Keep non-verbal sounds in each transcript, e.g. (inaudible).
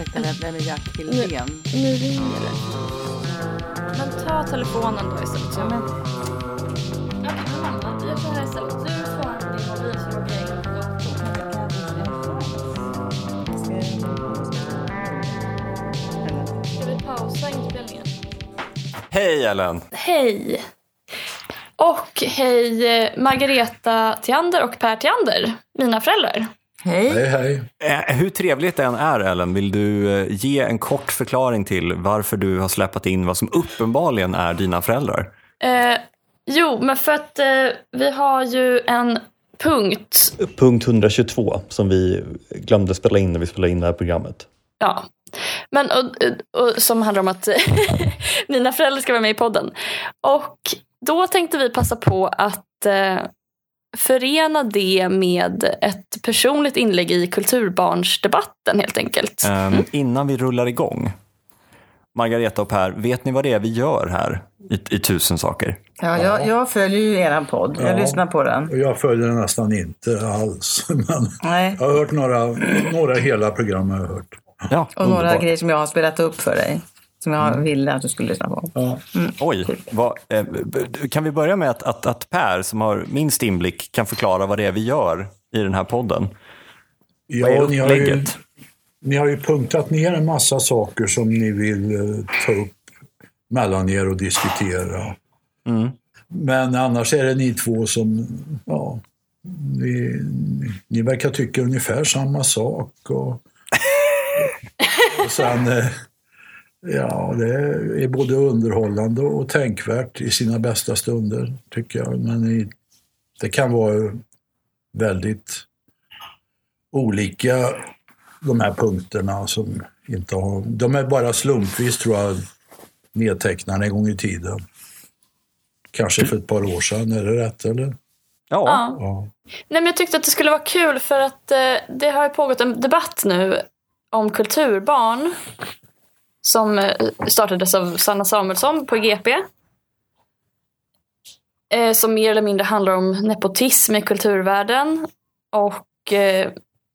ursäkta, vem är Jack Hildén? Nu ringer det. Men ta telefonen då istället. Så. Men, Okej, men mamma, vi gör så här istället. Du svarar på din mobil så loggar jag in på datorn. Ska vi pausa inspelningen? Hej Ellen! Hej! Och hej Margareta Theander och Per Theander, mina föräldrar. Hej. Hej, hej. Eh, Hur trevligt det än är Ellen, vill du eh, ge en kort förklaring till varför du har släpat in vad som uppenbarligen är dina föräldrar? Eh, jo, men för att eh, vi har ju en punkt Punkt 122 som vi glömde spela in när vi spelade in det här programmet. Ja. Men, och, och, som handlar om att (laughs) mina föräldrar ska vara med i podden. Och då tänkte vi passa på att eh, förena det med ett personligt inlägg i kulturbarnsdebatten helt enkelt. Ehm, Innan vi rullar igång, Margareta och Per, vet ni vad det är vi gör här i, i Tusen saker? Ja, jag, jag följer ju eran podd. Jag Ja. lyssnar på den. Och jag följer den nästan inte alls. (laughs) Men Nej. jag har hört några, några hela program. Har jag hört. Ja, Och några underbart. grejer som jag har spelat upp för dig. Som jag ville att du skulle lyssna på. Ja. Oj, vad, eh, kan vi börja med att, att, att Per, som har minst inblick, kan förklara vad det är vi gör i den här podden? Vad är Ja, ni, har ju, upplägget? ni har ju punktat ner en massa saker som ni vill eh, ta upp mellan er och diskutera. Mm. Men annars är det ni två som, ja, ni, ni, ni verkar tycka ungefär samma sak. Och, (laughs) och sen, eh, ja, det är både underhållande och tänkvärt i sina bästa stunder, tycker jag. Men det kan vara väldigt olika, de här punkterna som inte har, de är bara slumpvis tror jag nedtecknade en gång i tiden. Kanske för ett par år sedan, är det rätt eller? Ja, Ja. Ja. Nej, men jag tyckte att det skulle vara kul för att eh, det har ju pågått en debatt nu om kulturbarn som eh, startades av Sanna Samuelsson på GP. Eh, som mer eller mindre handlar om nepotism i kulturvärlden och eh,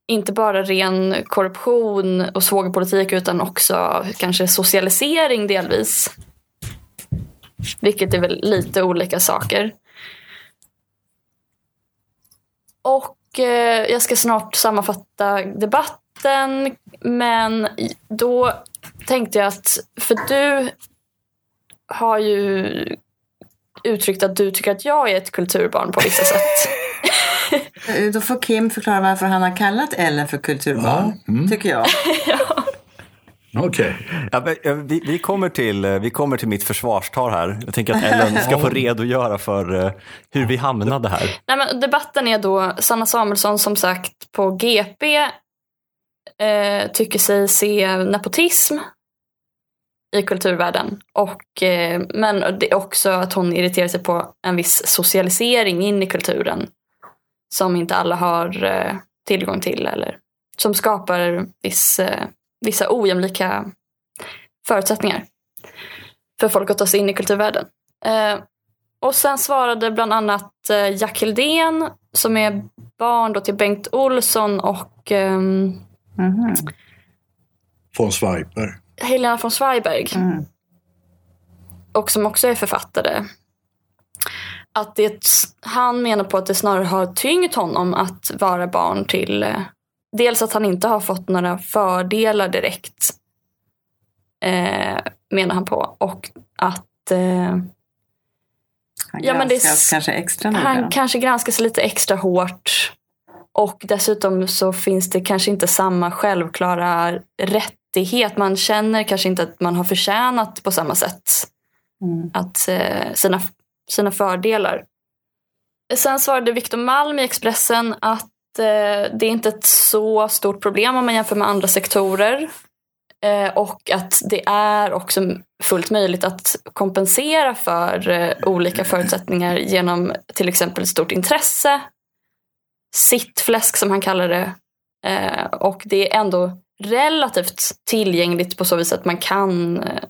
inte bara ren korruption och svågerpolitik utan också kanske socialisering delvis. Vilket är väl lite olika saker. Och jag ska snart sammanfatta debatten. Men då tänkte jag att, för du har ju uttryckt att du tycker att jag är ett kulturbarn på vissa sätt. (laughs) Eh, Då får Kim förklara varför han har kallat Ellen för kulturbarn. Ja, mm. Tycker jag. (laughs) Okej. Ja, men, eh, vi, vi, kommer till, eh, vi kommer till mitt försvarstal här. Jag tänker att Ellen (laughs) ska få redogöra för hur vi hamnade här. Nej, men debatten är då Sanna Samuelsson som sagt på GP eh, tycker sig se nepotism i kulturvärlden. Och, eh, men det är också att hon irriterar sig på en viss socialisering in i kulturen som inte alla har eh, tillgång till eller som skapar viss, eh, vissa ojämlika förutsättningar för folk att ta sig in i kulturvärlden. Eh, och sen svarade bland annat eh, Jack Hildén som är barn då till Bengt Olsson och ehm, Mhm. Von Schweiper. Helena von Zweiberg. Mm. Och som också är författare. Att det, han menar på att det snarare har tyngt honom att vara barn till eh, dels att han inte har fått några fördelar direkt. Eh, menar han på. Och att eh, Han Ja, men det kanske extra noga. Han kanske granskas lite extra hårt. Och dessutom så finns det kanske inte samma självklara rättighet. Man känner kanske inte att man har förtjänat på samma sätt Mm. att, eh, sina, sina fördelar. Sen svarade Victor Malm i Expressen att eh, det är inte ett så stort problem om man jämför med andra sektorer. Eh, och att det är också fullt möjligt att kompensera för eh, olika förutsättningar genom till exempel ett stort intresse, sittfläsk som han kallar det. Och det är ändå relativt tillgängligt på så vis att man kan eh,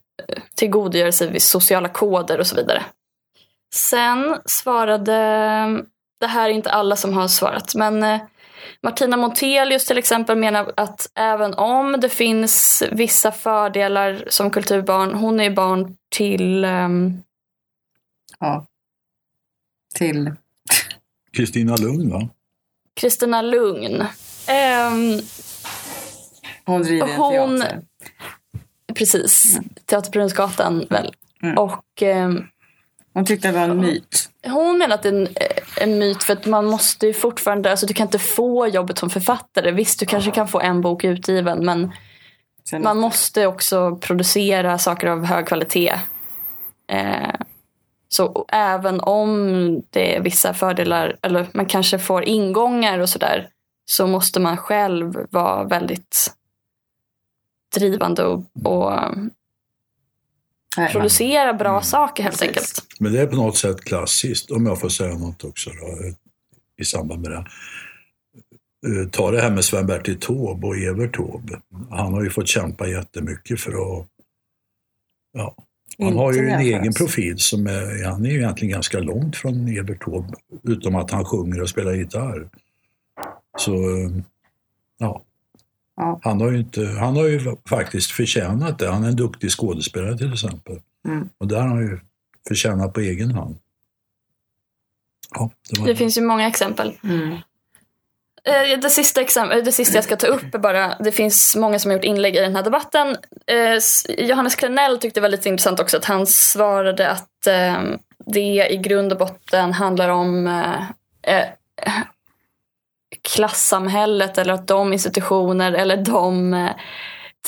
tillgodogöra sig vid sociala koder och så vidare. Sen svarade, det här är inte alla som har svarat, men eh, Martina Montelius till exempel menar att även om det finns vissa fördelar som kulturbarn, hon är barn till um, Ja. Till... Kristina Lugn, va? Kristina Lugn. Um, Hon driver en Hon- teater. precis, Teater på Brunnsgatan väl. Mm. Och um, Hon tyckte det var en myt. hon menar att det är en, en myt för att man måste ju fortfarande, alltså du kan inte få jobbet som författare. Visst, du kanske kan få en bok utgiven men Sen man måste också producera saker av hög kvalitet. Eh, så även om det är vissa fördelar, eller man kanske får ingångar och sådär, så måste man själv vara väldigt drivande och, och Nej. producera bra Mm. saker helt Precis. enkelt. Men det är på något sätt klassiskt, om jag får säga något också då, i samband med det. Eh, Ta det här med Sven-Bertil Taube och Evert Taube. Han har ju fått kämpa jättemycket för att... Ja, han Inte har ju en egen profil som är, han är ju egentligen ganska långt från Evert Taube, utom att han sjunger och spelar gitarr. Så, eh, ja. Ja. Han har, ju inte, han har ju faktiskt förtjänat det. Han är en duktig skådespelare till exempel. Mm. Och där har han ju förtjänat på egen hand. Ja, det var Det finns ju många exempel. Mm. Eh, Det sista, exempel, det sista jag ska ta upp är bara, det finns många som har gjort inlägg i den här debatten. Eh, Johannes Klenell tyckte det var lite intressant också att han svarade att eh, det i grund och botten handlar om eh, eh, klassamhället eller att de institutioner eller de eh,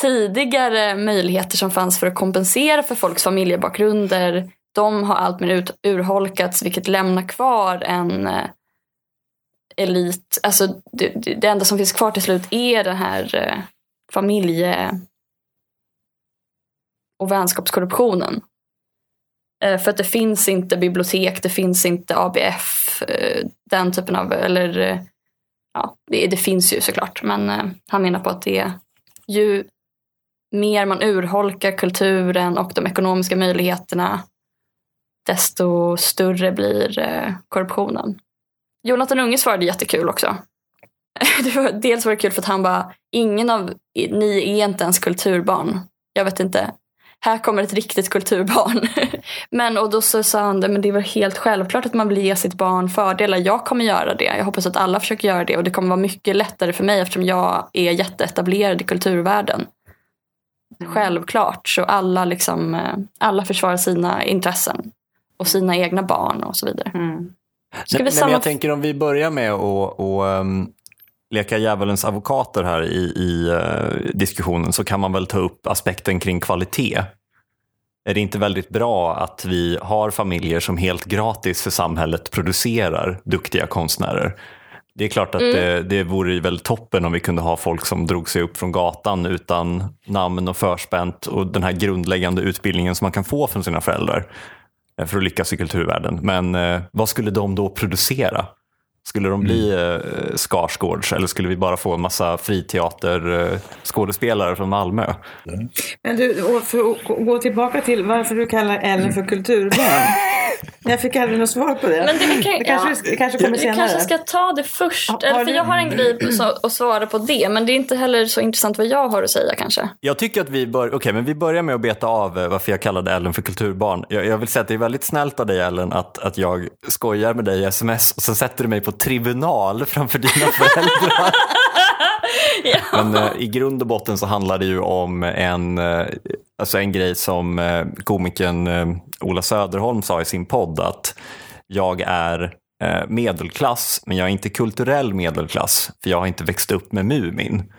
tidigare möjligheter som fanns för att kompensera för folks familjebakgrunder de har alltmer ut, urholkats vilket lämnar kvar en eh, elit. Alltså det, det enda som finns kvar till slut är den här eh, familje och vänskapskorruptionen. För att det finns inte bibliotek, det finns inte ABF, den typen av, eller ja, det, det finns ju såklart. Men eh, han menar på att det är ju mer man urholkar kulturen och de ekonomiska möjligheterna desto större blir eh, korruptionen. Jonathan Unge svarade jättekul också. (laughs) Det var, dels var det kul för att han bara, ingen av ni är inte ens kulturbarn. Jag vet inte. Här kommer ett riktigt kulturbarn. (laughs) men och då så sa han det, men det var helt självklart att man vill ge sitt barn fördelar. Jag kommer göra det. Jag hoppas att alla försöker göra det och det kommer vara mycket lättare för mig eftersom jag är jätteetablerad i kulturvärlden. Självklart, så alla, liksom, eh, alla försvarar sina intressen och sina egna barn och så vidare. Mm. Ska vi Nej, men sammanf- jag tänker om vi börjar med att och, um, leka djävulens advokater här i, i eh, diskussionen så kan man väl ta upp aspekten kring kvalitet. Är det inte väldigt bra att vi har familjer som helt gratis för samhället producerar duktiga konstnärer? Det är klart att Mm. det, det vore väl toppen om vi kunde ha folk som drog sig upp från gatan utan namn och förspänt och den här grundläggande utbildningen som man kan få från sina föräldrar eh, för att lyckas i kulturvärlden. Men eh, vad skulle de då producera? Skulle de bli eh, Skarsgårds eller skulle vi bara få en massa friteater eh, skådespelare från Malmö? Men du, och för att gå- tillbaka till varför du kallar Ellen för kulturbarn. (laughs) Jag fick aldrig något svar på det. Men det, kan, det kanske, ja, det kanske kommer senare. kanske ska ta det först. Har- eller för du- jag har en grej att svara på det. Men det är inte heller så intressant vad jag har att säga kanske. Jag tycker att vi bör, okay, men vi börjar med att beta av eh, varför jag kallade Ellen för kulturbarn. Jag, jag vill säga att det är väldigt snällt av dig Ellen att, att jag skojar med dig i sms och sen sätter du mig på tribunal framför dina föräldrar. (laughs) ja. Men eh, i grund och botten så handlar det ju om en, eh, alltså en grej som eh, komikern eh, Ola Söderholm sa i sin podd att jag är eh, medelklass men jag är inte kulturell medelklass för jag har inte växt upp med Mumin.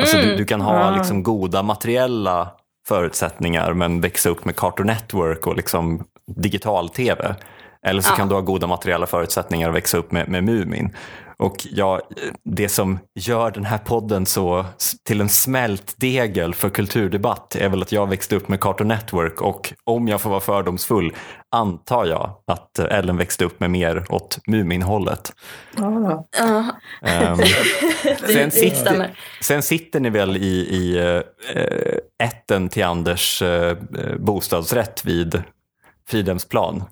Alltså du, du kan ha Ah. liksom goda materiella förutsättningar men växa upp med Cartoon Network och liksom digital-tv. Eller så Ja. kan du ha goda materiella förutsättningar och växa upp med, med Mumin. Och ja, det som gör den här podden så till en smältdegel för kulturdebatt är väl att jag växte upp med Cartoon Network och om jag får vara fördomsfull antar jag att Ellen växte upp med mer åt Mumin-hållet. Ja, (laughs) det, sen, sitter, sen sitter ni väl i, i eh, ätten till Anders eh, bostadsrätt vid Fridhemsplan?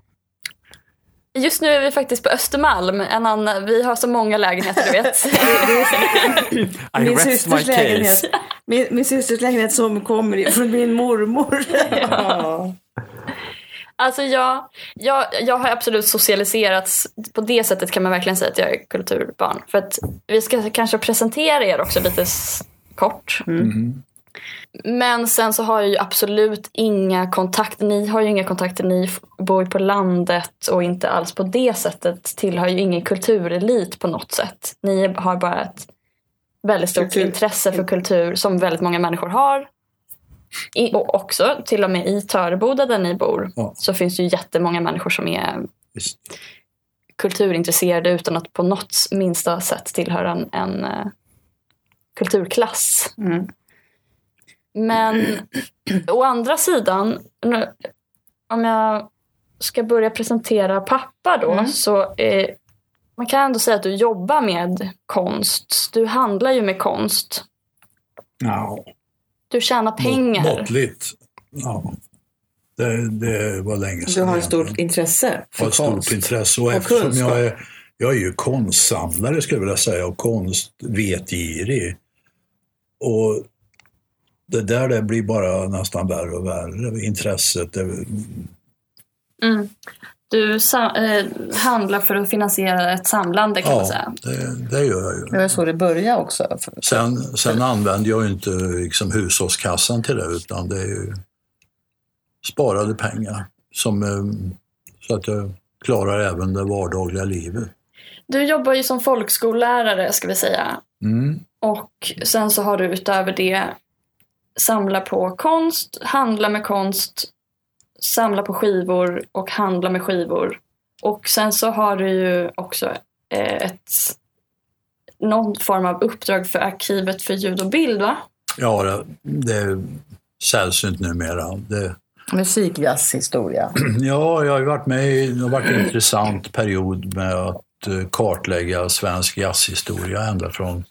Just nu är vi faktiskt på Östermalm. En annan, vi har så många lägenheter du vet. (laughs) I Min rest my systers case. lägenhet. Min, min systers lägenhet som kommer från min mormor. (laughs) Ja. Alltså jag, jag, jag har absolut socialiserats. På det sättet kan man verkligen säga att jag är kulturbarn. För att vi ska kanske presentera er också lite kort. Men sen så har jag ju absolut inga kontakter. Ni har ju inga kontakter. Ni bor ju på landet och inte alls på det sättet tillhör ju ingen kulturelit på något sätt. Ni har bara ett väldigt stort Kultur. intresse för kultur som väldigt många människor har. I, och också till och med i Töreboda där ni bor Ja. så finns det ju jättemånga människor som är Visst. kulturintresserade utan att på något minsta sätt tillhöra en, en eh, kulturklass. Mm. Men (clears throat) å andra sidan, nu, om jag ska börja presentera pappa då, Mm. så eh, man kan ändå säga att du jobbar med konst. Du handlar ju med konst. Ja, Du tjänar pengar. måttligt. Ja. Det, det var länge Du sedan. har ett stort intresse för har ett stort konst. intresse. Och Och eftersom kunskap. jag är, jag är ju konstsamlare skulle jag vilja säga och konstvetgirig. Och det där det blir bara nästan värre och värre. Intresset. Det, Mm. Du sa, eh, handlar för att finansiera ett samlande kan man ja, säga. det, det gör jag ju. Det var så det började också. Sen, sen använder jag ju inte liksom hushållskassan till det utan det är ju sparade pengar. Som, eh, så att jag klarar även det vardagliga livet. Du jobbar ju som folkskollärare ska vi säga. Mm. Och sen så har du utöver det samla på konst, handla med konst, samla på skivor och handla med skivor. Och sen så har du ju också eh, ett någon form av uppdrag för arkivet för ljud och bild va? Ja, det, det är sällsynt numera. Det, Musikjazzhistoria. (clears throat) Ja, jag har ju varit med i det har varit en intressant period med att eh, kartlägga svensk jazzhistoria ända från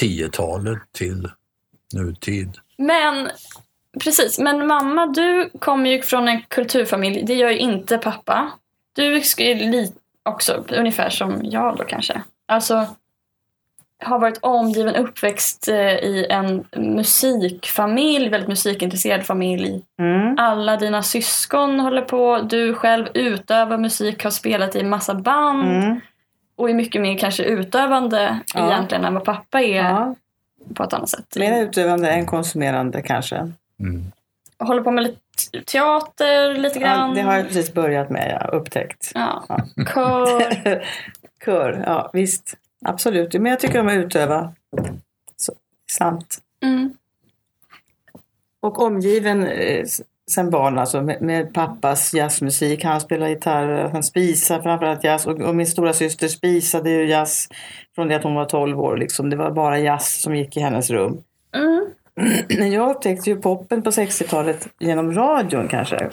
10-talet till nutid. Men precis, men mamma du kommer ju från en kulturfamilj. Det gör ju inte pappa. Du är li- också ungefär som jag då kanske. Alltså har varit omgiven, uppväxt eh, i en musikfamilj, väldigt musikintresserad familj. Mm. Alla dina syskon håller på, du själv utövar musik, har spelat i massa band Mm. och är mycket mer kanske utövande Ja. egentligen än vad pappa är Ja. På ett annat sätt. Mer utövande än konsumerande kanske. Mm. håller på med lite teater lite grann. Ja, det har jag precis börjat med, ja, upptäckt. Ja. Kör. (laughs) Kör, ja visst. Absolut. Men jag tycker om att utöva. Så, sant. Mm. Och omgiven eh, sen barn alltså med, med pappas jazzmusik. Han spelar gitarr, han spisar framförallt jazz. Och, och min stora syster spisade ju jazz från det att hon var 12 år. Liksom. Det var bara jazz som gick i hennes rum. Mm. (clears throat) Jag upptäckte ju poppen på 60-talet genom radion kanske.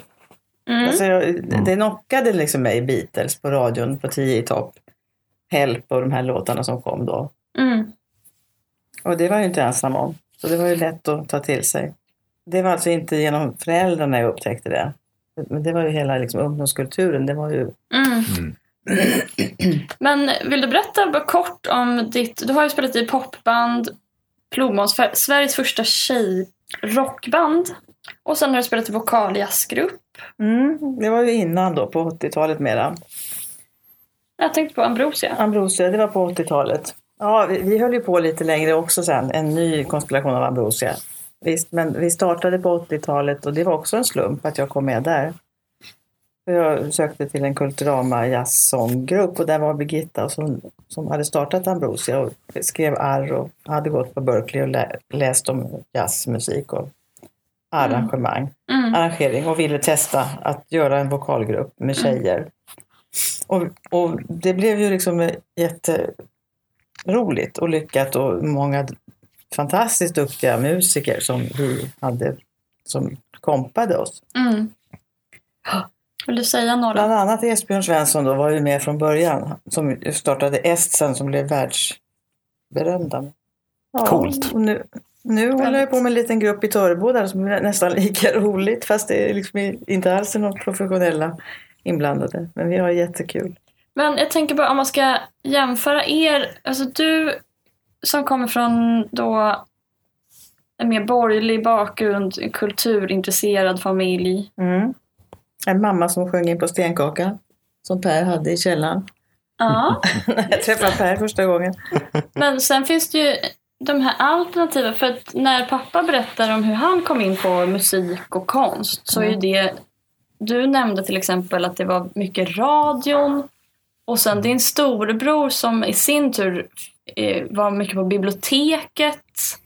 Mm. Alltså, jag, det knockade liksom mig Beatles på radion på 10 i topp. Help och de här låtarna som kom då. Mm. Och det var jag ju inte ensam om. Så det var ju lätt att ta till sig. Det var alltså inte genom föräldrarna jag upptäckte det. Men det var ju hela liksom, ungdomskulturen. Det var ju... Mm. Men vill du berätta bara kort om ditt... Du har ju spelat i popband, Plommons, Sveriges första tjejrockband. Och sen har du spelat i vokaljazzgrupp. Mm, det var ju innan då, på 80-talet mera. Jag tänkte på Ambrosia. Ambrosia, det var på 80-talet. Ja, vi, vi höll ju på lite längre också sen. En ny konstellation av Ambrosia. Visst, men vi startade på 80-talet och det var också en slump att jag kom med där. Jag sökte till en Kulturama jazzsånggrupp och där var Birgitta som, som hade startat Ambrosia och skrev arr och hade gått på Berkeley och lä, läst om jazzmusik och arrangemang, Mm. arrangering och ville testa att göra en vokalgrupp med tjejer. Och, och det blev ju liksom jätteroligt och lyckat och många fantastiskt duktiga musiker som vi hade som kompade oss. Mm. Vill du säga några? Bland annat Esbjörn Svensson då var ju med från början som startade Est sen som blev världsberömda. Ja, Coolt. Och nu, nu håller jag på med en liten grupp i Töreboda som är nästan (laughs) lika roligt fast det är liksom inte alls några professionella inblandade. Men vi har jättekul. Men jag tänker bara om man ska jämföra er, alltså du som kommer från då en mer borgerlig bakgrund, en kulturintresserad familj. Mm. En mamma som sjöng in på stenkaka. Som Per hade i källaren. Ja, (laughs) När jag träffade Per första gången. (laughs) men sen finns det ju de här alternativen. För att när pappa berättar om hur han kom in på musik och konst så är ju det... Du nämnde till exempel att det var mycket radion och sen din storebror som i sin tur eh, var mycket på biblioteket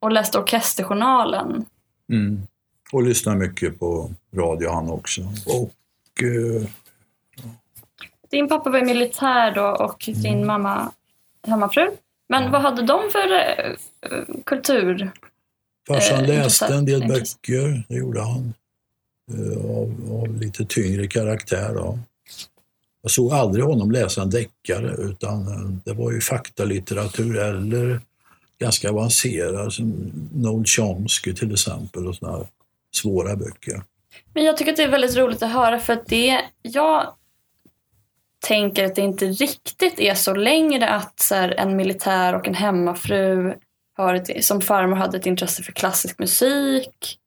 och läste Orkesterjournalen. Mm. Och lyssnar mycket på radio han också. Och eh, Din pappa var militär då och din mamma hemmafru. Men vad hade de för eh, kultur? farsan Eh, läste en del böcker, det gjorde han. Eh, av, av lite tyngre karaktär. Ja. Jag såg aldrig honom läsa en deckare utan eh, det var ju faktalitteratur eller ganska avancerad som Noel Chomsky till exempel och sådana här svåra böcker. Men jag tycker att det är väldigt roligt att höra för att det, jag tänker att det inte riktigt är så längre att så här, en militär och en hemmafru har ett, som farmor hade ett intresse för klassisk musik.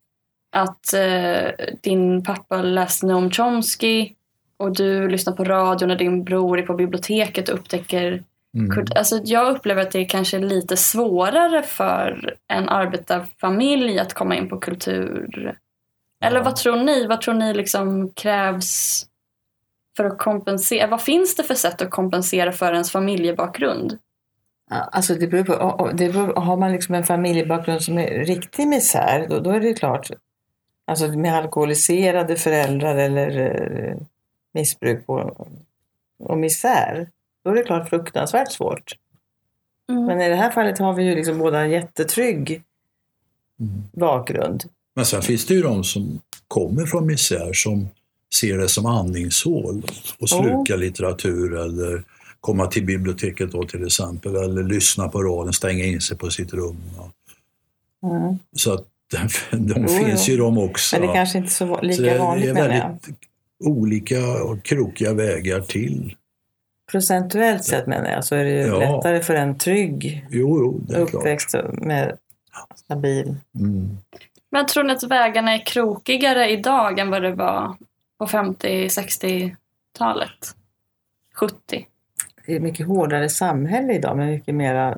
Att eh, din pappa läste Noam Chomsky och du lyssnar på radio när din bror är på biblioteket och upptäcker Mm. Alltså jag upplever att det är kanske lite svårare för en arbetarfamilj att komma in på kultur. Eller Ja. vad tror ni? Vad tror ni liksom krävs för att kompensera? Vad finns det för sätt att kompensera för ens familjebakgrund? Alltså det beror på, det beror, har man liksom en familjebakgrund som är riktig misär, då, då är det klart. Alltså med alkoholiserade föräldrar eller eh, missbruk och, och misär, då är det klart fruktansvärt svårt. Mm. Men i det här fallet har vi ju liksom båda en jättetrygg Mm. bakgrund. Men sen finns det ju de som kommer från misär som ser det som andningshål och sluka litteratur eller komma till biblioteket då till exempel eller lyssna på radion, stänga in sig på sitt rum. Mm. Så att (laughs) de Jo, finns jo. ju de också. Men det är kanske inte så va- Så lika det, det vanligt är menar jag. väldigt olika och krokiga vägar till. Procentuellt sett menar jag så är det ju Ja. lättare för en trygg Jo, jo det är klart. uppväxt med stabil. Mm. Men tror ni att vägarna är krokigare idag än vad det var på 50-60-talet? 70? Det är ett mycket hårdare samhälle idag med mycket mera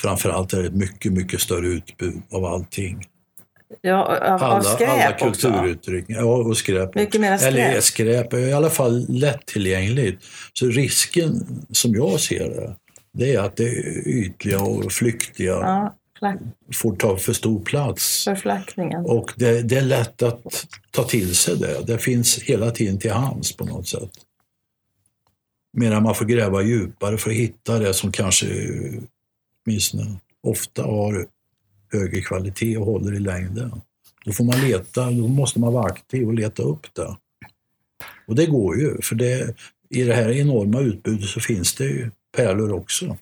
Framförallt är det ett mycket, mycket större utbud av allting. Ja, av, av Alla, skräp alla kulturuttryck. Ja, och skräp. Mycket mera skräp. Eller skräp är i alla fall lättillgängligt. Så risken, som jag ser det, det är att det ytliga och flyktiga Ja, får ta för stor plats. förflackningen. Och det, det är lätt att ta till sig det. Det finns hela tiden till hands på något sätt. Medan man får gräva djupare för att hitta det som kanske åtminstone ofta har högre kvalitet och håller i längden. Då får man leta, då måste man vara aktiv och leta upp det. Och det går ju, för det, i det här enorma utbudet så finns det ju pärlor också.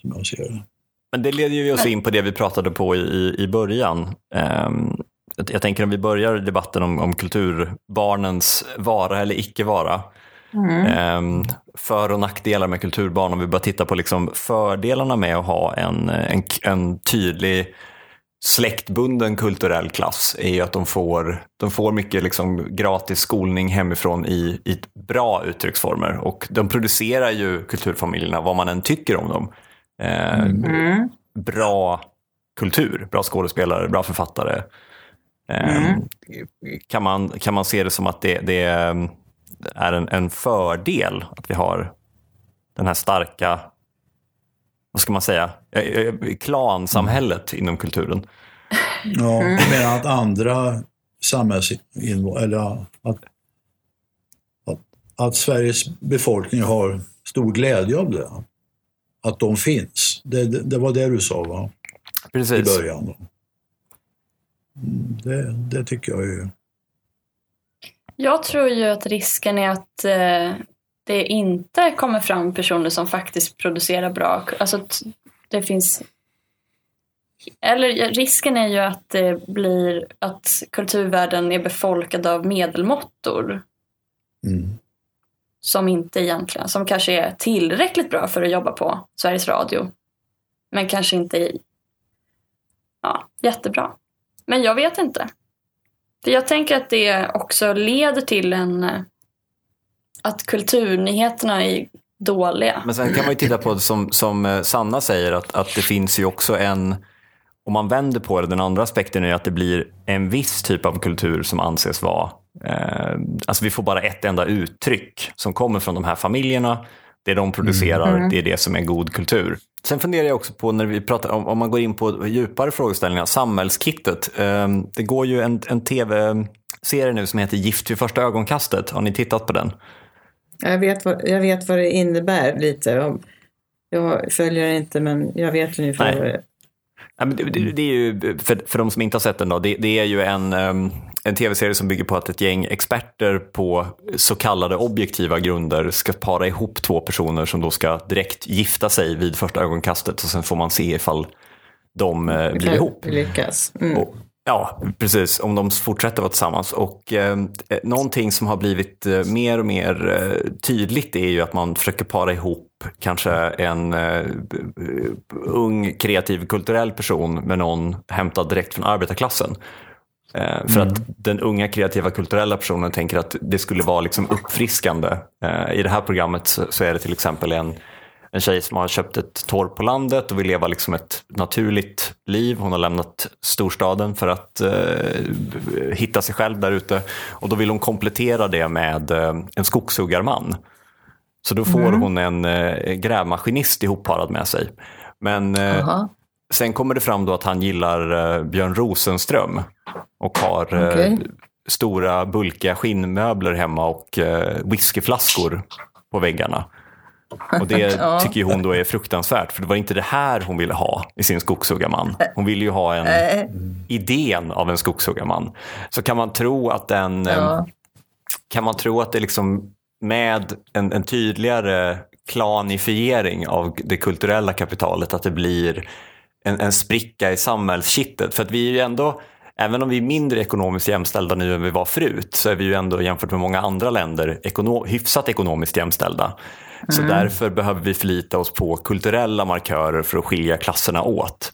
Som jag ser det. Men det leder ju oss in på det vi pratade på i, i- början. Um, jag- jag tänker om vi börjar debatten om, om kulturbarnens vara eller icke vara. Mm. Ehm, för och nackdelar med kulturbarn. Om vi bara tittar på liksom fördelarna med att ha en, en, en tydlig släktbunden kulturell klass är ju att de får, de får mycket liksom gratis skolning hemifrån i, i bra uttrycksformer. Och de producerar ju kulturfamiljerna vad man än tycker om dem. Ehm, Mm. bra kultur, bra skådespelare, bra författare. Ehm, Mm. Kan, man, kan man se det som att det, det är en, en fördel att vi har den här starka, vad ska man säga, Eh, eh, klansamhället inom kulturen? Ja, jag menar att andra samhällsinvånare, eller att, att, att Sveriges befolkning har stor glädje av det. Att de finns. Det, det, det var det du sa va? i Precis. början. Då. Mm, Det, det tycker jag ju. Jag tror ju att risken är att eh, det inte kommer fram personer som faktiskt producerar bra. Alltså att det finns eller risken är ju att det blir att kulturvärlden är befolkad av medelmåttor. Mm. Som inte egentligen, som kanske är tillräckligt bra för att jobba på Sveriges Radio. Men kanske inte ja, jättebra. Men jag vet inte. För jag tänker att det också leder till en eh, att kulturnyheterna är dåliga. Men sen kan man ju titta på det som, som eh, Sanna säger, att, att det finns ju också en, om man vänder på det, den andra aspekten är att det blir en viss typ av kultur som anses vara, eh, alltså vi får bara ett enda uttryck som kommer från de här familjerna, det de producerar, Mm. det är det som är god kultur. Sen funderar jag också på när vi pratar om, om man går in på djupare frågeställningar, samhällskittet. Eh, det går ju en, en tv-serie nu som heter Gift vid första ögonkastet. Har ni tittat på den? Jag vet, vad, jag vet vad det innebär lite. Jag, följer inte, men jag vet ungefär Nej. Ja, men det, det, är ju, för, för de som inte har sett den, då, det, det är ju en, em, en tv-serie som bygger på att ett gäng experter på så kallade objektiva grunder ska para ihop två personer som då ska direkt gifta sig vid första ögonkastet och sen får man se ifall de eh, blir ihop. lyckas. Mm. Och, ja, precis. Om de fortsätter vara tillsammans. Och eh, någonting som har blivit eh, mer och mer eh, tydligt är ju att man försöker para ihop kanske en eh, b- ung, kreativ, kulturell person med någon hämtad direkt från arbetarklassen. Eh, för att den unga kreativa kulturella personen tänker att det skulle vara liksom uppfriskande. Eh, I det här programmet så, så är det till exempel en, en tjej som har köpt ett torp på landet och vill leva liksom ett naturligt liv. Hon har lämnat storstaden för att eh, hitta sig själv där ute. Och då vill hon komplettera det med eh, en skogshuggarman. Så då får hon en eh, grävmaskinist ihopparad med sig. Men eh, sen kommer det fram då att han gillar eh, Björn Rosenström och har eh, Okej. stora bulkiga skinnmöbler hemma och whiskyflaskor på väggarna. Och det (laughs) Ja. tycker hon då är fruktansvärt, för det var inte det här hon ville ha i sin skogshuggarman. Hon ville ju ha en Nej. idén av en skogshuggarman. Så kan man tro att den, Ja. kan man tro att det liksom med en, en tydligare klanifiering av det kulturella kapitalet, att det blir en, en spricka i samhällskittet. För att vi är ju ändå, även om vi är mindre ekonomiskt jämställda nu än vi var förut, så är vi ju ändå jämfört med många andra länder ekono, hyfsat ekonomiskt jämställda. Så därför behöver vi förlita oss på kulturella markörer för att skilja klasserna åt.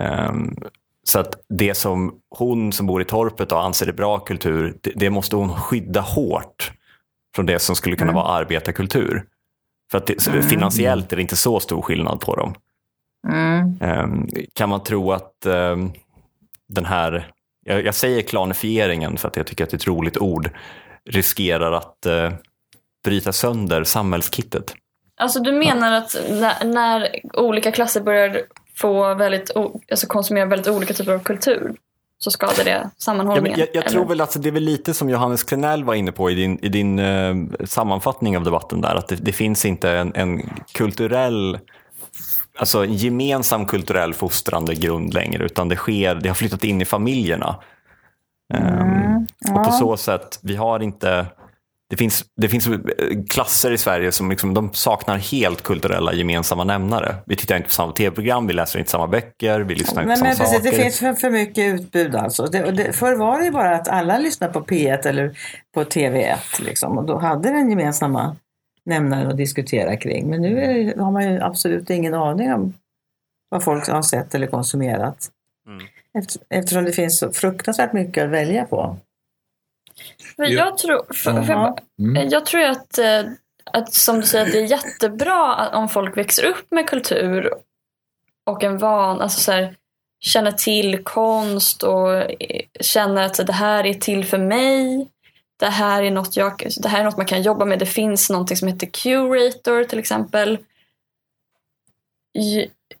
Ehm, så att det som hon som bor i torpet då anser är bra kultur, det, det måste hon skydda hårt från det som skulle kunna vara arbetarkultur. För att det, så finansiellt är det inte så stor skillnad på dem. Mm. Ehm, kan man tro att ehm, den här, jag, jag säger klanifieringen för att jag tycker att det är ett roligt ord, riskerar att eh, bryta sönder samhällskittet? Alltså du menar att när, när olika klasser börjar få väldigt, o- alltså konsumera väldigt olika typer av kultur så skadar det Ja, sammanhållningen? jag jag eller? tror väl att det är väl lite som Johannes Klenell var inne på i din, i din eh, sammanfattning av debatten där, att det, det finns inte en, en kulturell Alltså en gemensam kulturell fostrande grund längre utan det sker, det har flyttat in i familjerna. Ehm, Och på så sätt, vi har inte det finns, det finns eh, klasser i Sverige som liksom, de saknar helt kulturella gemensamma nämnare. Vi tittar inte på samma tv-program, vi läser inte samma böcker, vi lyssnar inte på samma precis, saker. det finns för, för mycket utbud alltså. Det, det, förr var det bara att alla lyssnade på P1 eller på TV1 liksom, och då hade den gemensamma nämnaren att diskutera kring. Men nu är, har man ju absolut ingen aning om vad folk har sett eller konsumerat. Mm. Efter, eftersom det finns så fruktansvärt mycket att välja på. För jag tror, för, för, Ja. Mm. jag tror att, eh, att som du säger, att det är jättebra om folk växer upp med kultur och en van, alltså så här, känner till konst och eh, känner att det här är till för mig. Det här, är något jag, det här är något man kan jobba med. Det finns någonting som heter curator till exempel.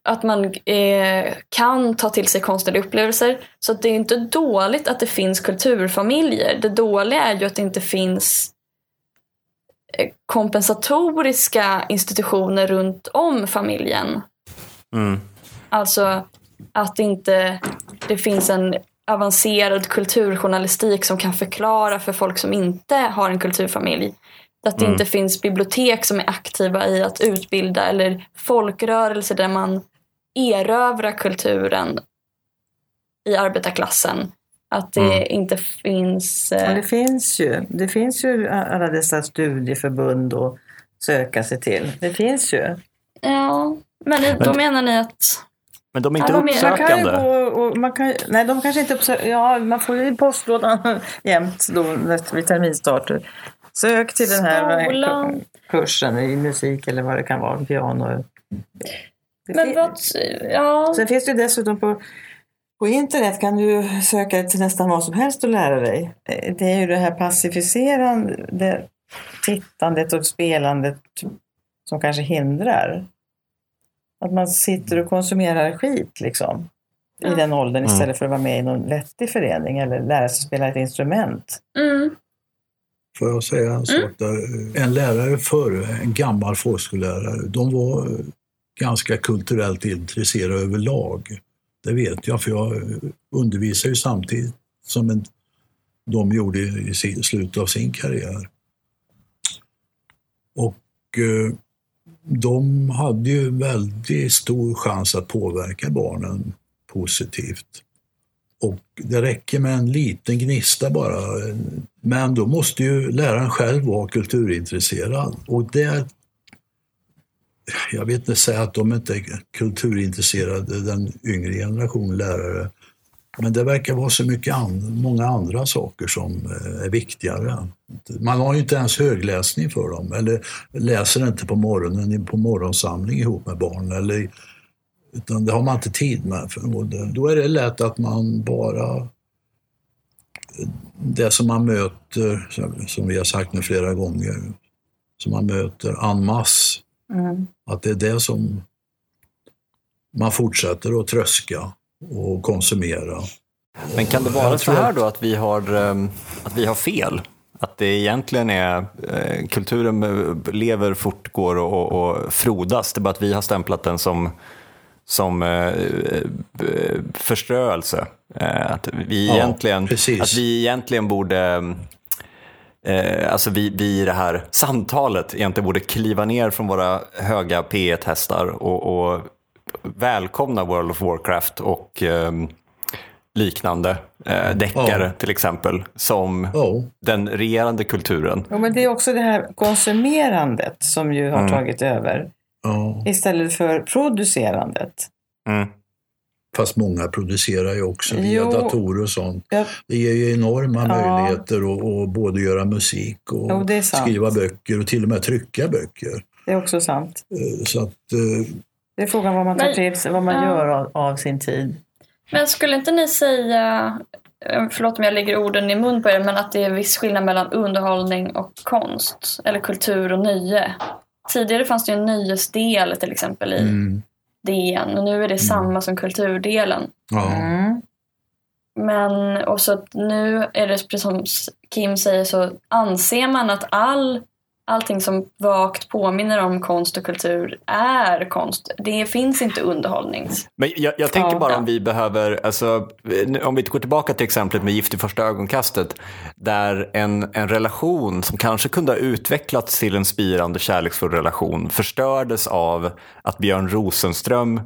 Att man eh, kan ta till sig konstnärliga upplevelser. Så det är inte dåligt att det finns kulturfamiljer. Det dåliga är ju att det inte finns eh, kompensatoriska institutioner runt om familjen. Mm. Alltså att inte det finns en avancerad kulturjournalistik som kan förklara för folk som inte har en kulturfamilj. Att det Mm. inte finns bibliotek som är aktiva i att utbilda eller folkrörelser där man erövrar kulturen i arbetarklassen. Att det Mm. inte finns... Ja, Eh, det finns ju. Det finns ju alla dessa studieförbund att söka sig till. Det finns ju. ja, men i- då menar ni att... Men de är inte Ja, men- Man kan ju uppsökande. gå och man kan, nej, de kanske inte uppsöker, ja, man får ju i postlådan (laughs) jämt då när- vid terminstarter. Sök till den här Skolan. kursen i musik eller vad det kan vara, piano. Det Men fin- vad... Ja, Sen finns det ju dessutom på, på internet kan du söka till nästan vad som helst och lära dig. Eh, Det är ju det här pacificerande tittandet och spelandet som kanske hindrar. Att man sitter och konsumerar skit liksom. I den åldern Mm. istället för att vara med i någon vettig förening eller lära sig spela ett instrument. mm, Får jag säga en sak där? En lärare förr, en gammal folkskollärare, de var ganska kulturellt intresserad överlag. Det vet jag, för jag undervisar ju samtidigt som en, de gjorde i sin, slutet av sin karriär. Och eh, de hade ju väldigt stor chans att påverka barnen positivt. Och det räcker med en liten gnista bara. Men då måste ju läraren själv vara kulturintresserad. Och där jag vet inte säga att de inte är kulturintresserade, den yngre generationen lärare. Men det verkar vara så mycket an, många andra saker som eh, är viktigare. Man har ju inte ens högläsning för dem, eller läser inte på morgonen på morgonsamling ihop med barn. Eller, utan det har man inte tid med. För, då är det lätt att man bara... Det som man möter, som vi har sagt nu flera gånger, som man möter en masse, Mm. att det är det som man fortsätter att tröska och konsumera. Men kan det vara så här att- då att vi har, ehm, att vi har fel? Att det egentligen är eh, kulturen lever, fortgår och, och, frodas. Det är bara att vi har stämplat den som, som eh, eh, förströelse. Att, vi Ja, egentligen, precis. att vi egentligen borde Eh, alltså vi, vi i det här samtalet egentligen borde kliva ner från våra höga P1-hästar och, och välkomna World of Warcraft och ehm, liknande eh, deckare Ja. till exempel som Ja, den regerande kulturen. Jo, men det är också det här konsumerandet som ju har Mm. tagit över ja. istället för producerandet. Mm. Fast många producerar ju också via Jo. datorer och sånt. Ja, Det ger ju enorma Ja. möjligheter att, att både göra musik och Jo, skriva böcker och till och med trycka böcker. det är också sant. Eh, Så att, eh, Det är frågan vad man tar till sig, vad man Ja. gör av, av sin tid. Men skulle inte ni säga, eh, förlåt om jag lägger orden i mun på er, men att det är viss skillnad mellan underhållning och konst? Eller kultur och nöje? Tidigare fanns det ju en nöjesdel till exempel i mm, DN och nu är det samma som kulturdelen. Mm. Men och så att nu är det precis som Kim säger så anser man att all, allting som vagt påminner om konst och kultur är konst. Det finns inte underhållnings... Men jag, jag tänker Ja. bara om vi behöver, alltså, om vi går tillbaka till exemplet med Gift i första ögonkastet, där en, en relation som kanske kunde ha utvecklats till en spirande kärleksfull relation förstördes av att Björn Rosenström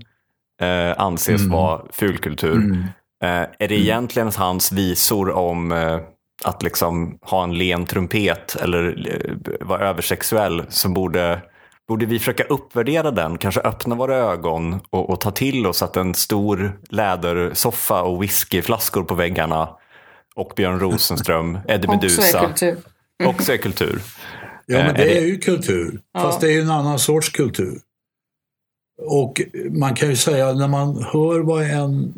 eh, anses vara fulkultur. Mm. Eh, är det egentligen hans visor om eh, att liksom ha en len trumpet eller eh, vara översexuell som borde Borde vi försöka uppvärdera den, kanske öppna våra ögon och, och ta till oss att en stor lädersoffa och whiskyflaskor på väggarna och Björn Rosenström, (laughs) Eddie Också är Meduza kultur. (laughs) också är kultur. Ja, Eh, men är det är ju kultur. Ja. Fast det är ju en annan sorts kultur. Och man kan ju säga när man hör vad en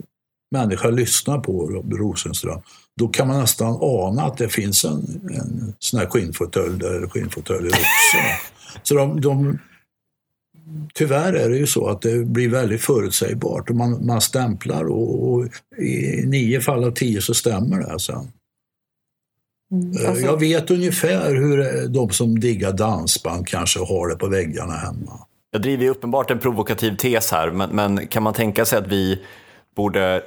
människa lyssnar på, Rosenström, då kan man nästan ana att det finns en, en sån här skinnfåtölj där skinnfåtöljer också. Så de, de, tyvärr är det ju så att det blir väldigt förutsägbart och man, man stämplar och, och i nio fall av tio så stämmer det sen. Eh, Alltså, Jag vet ungefär hur de som diggar dansband kanske har det på väggarna hemma. Jag driver ju uppenbart en provokativ tes här, men, men kan man tänka sig att vi borde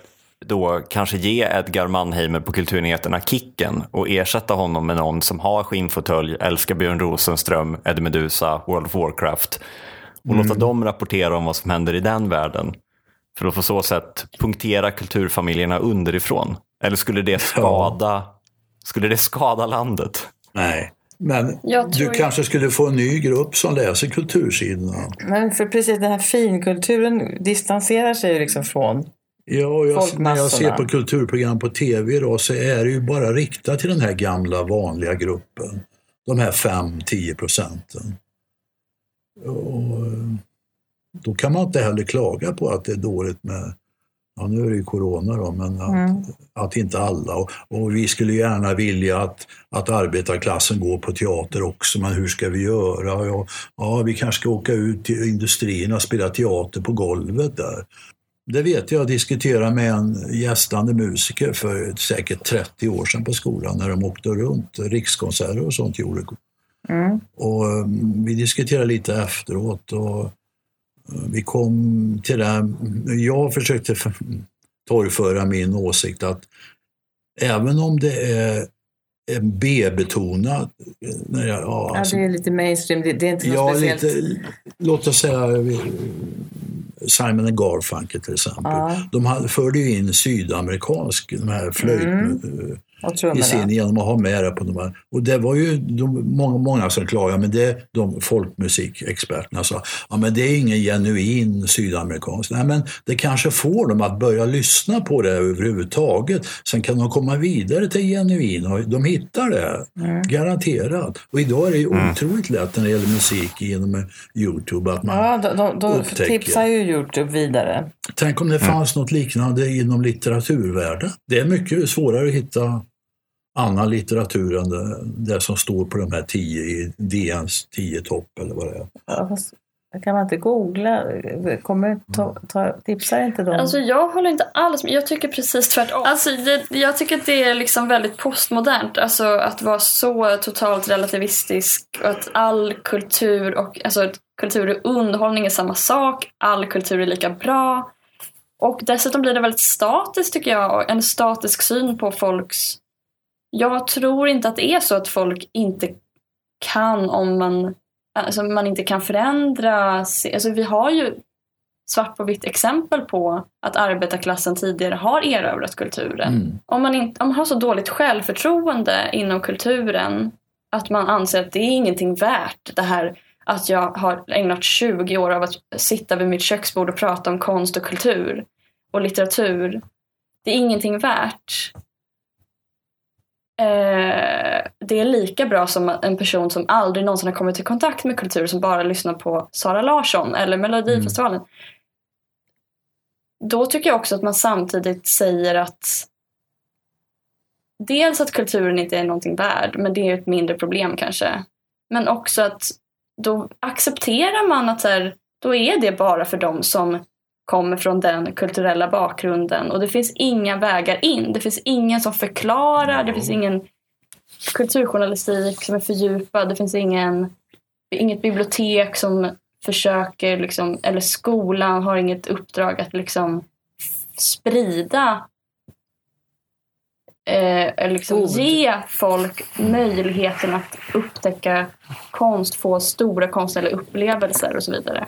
då kanske ge Edgar Mannheimer på Kulturnyheterna kicken och ersätta honom med någon som har skinnfåtölj, älskar Björn Rosenström, Eddie Meduza, World of Warcraft och låta dem rapportera om vad som händer i den världen. för att på så sätt punktera kulturfamiljerna underifrån? Eller skulle det skada, skulle det skada landet? Nej, men Jag du kanske skulle få en ny grupp som läser kultursidorna. Men för precis den här finkulturen distanserar sig ju liksom från. Ja, jag, när jag ser på kulturprogram på tv idag så är det ju bara riktat till den här gamla vanliga gruppen. De här 5-10 procenten. Och eh, då kan man inte heller klaga på att det är dåligt med, ja nu är det ju corona då, men att, Mm. att inte alla. Och, och vi skulle gärna vilja att, att arbetarklassen går på teater också, men hur ska vi göra? Ja, ja, vi kanske ska åka ut till industrierna och spela teater på golvet där. Det vet jag, jag diskuterade med en gästande musiker för säkert 30 år sedan på skolan när de åkte runt. Rikskonserter och sånt gjorde. Mm. Och eh, vi diskuterade lite efteråt och eh, vi kom till det. Jag försökte torgföra min åsikt att även om det är en B-betonat, eh, när jag, ja, Ja, alltså, det är lite mainstream, det, det är inte något Ja, speciellt. lite, låt oss säga Simon Garfunkel till exempel. Ja. De hade, förde ju in sydamerikansk, de här flöjt, Mm. I sin genom att ha med det på de här. Och det var ju de, många, många som klagade, men det de folkmusikexperterna sa, ja men det är ingen genuin sydamerikansk. Nej men det kanske får dem att börja lyssna på det överhuvudtaget. Sen kan de komma vidare till genuin och de hittar det, garanterat. Och idag är det ju otroligt lätt när det gäller musik genom Youtube att man Ja, de, de, de upptäcker. tipsar ju Youtube vidare. Tänk om det fanns något liknande inom litteraturvärlden. Det är mycket svårare att hitta annan litteratur än det, det som står på de här tio i DNs tio topp eller vad det är. Ja, Kan man inte googla? Kommer ta, ta, tipsar inte de? Alltså jag håller inte alls med. Jag tycker precis tvärtom. Alltså det, jag tycker att det är liksom väldigt postmodernt. Alltså att vara så totalt relativistisk. Och att all kultur och alltså att kultur och underhållning är samma sak. All kultur är lika bra. Och dessutom blir det väldigt statiskt tycker jag. En statisk syn på folks... Jag tror inte att det är så att folk inte kan om man alltså man inte kan förändra. Alltså vi har ju svart på vitt exempel på att arbetarklassen tidigare har erövrat kulturen. Mm. Om, man inte, om man har så dåligt självförtroende inom kulturen att man anser att det är ingenting värt det här att jag har ägnat 20 år av att sitta vid mitt köksbord och prata om konst och kultur och litteratur. Det är ingenting värt. Eh, det är lika bra som en person som aldrig någonsin har kommit i kontakt med kultur som bara lyssnar på Sara Larsson eller Melodifestivalen. Då tycker jag också att man samtidigt säger att dels att kulturen inte är någonting värd, men det är ett mindre problem kanske. Men också att då accepterar man att så här, då är det bara för dem som kommer från den kulturella bakgrunden. Och det finns inga vägar in. Det finns ingen som förklarar, det finns ingen kulturjournalistik som är fördjupad, det finns ingen, inget bibliotek som försöker, liksom, eller skolan har inget uppdrag att liksom sprida eh, liksom ge folk möjligheten att upptäcka konst, få stora konstnärliga upplevelser och så vidare.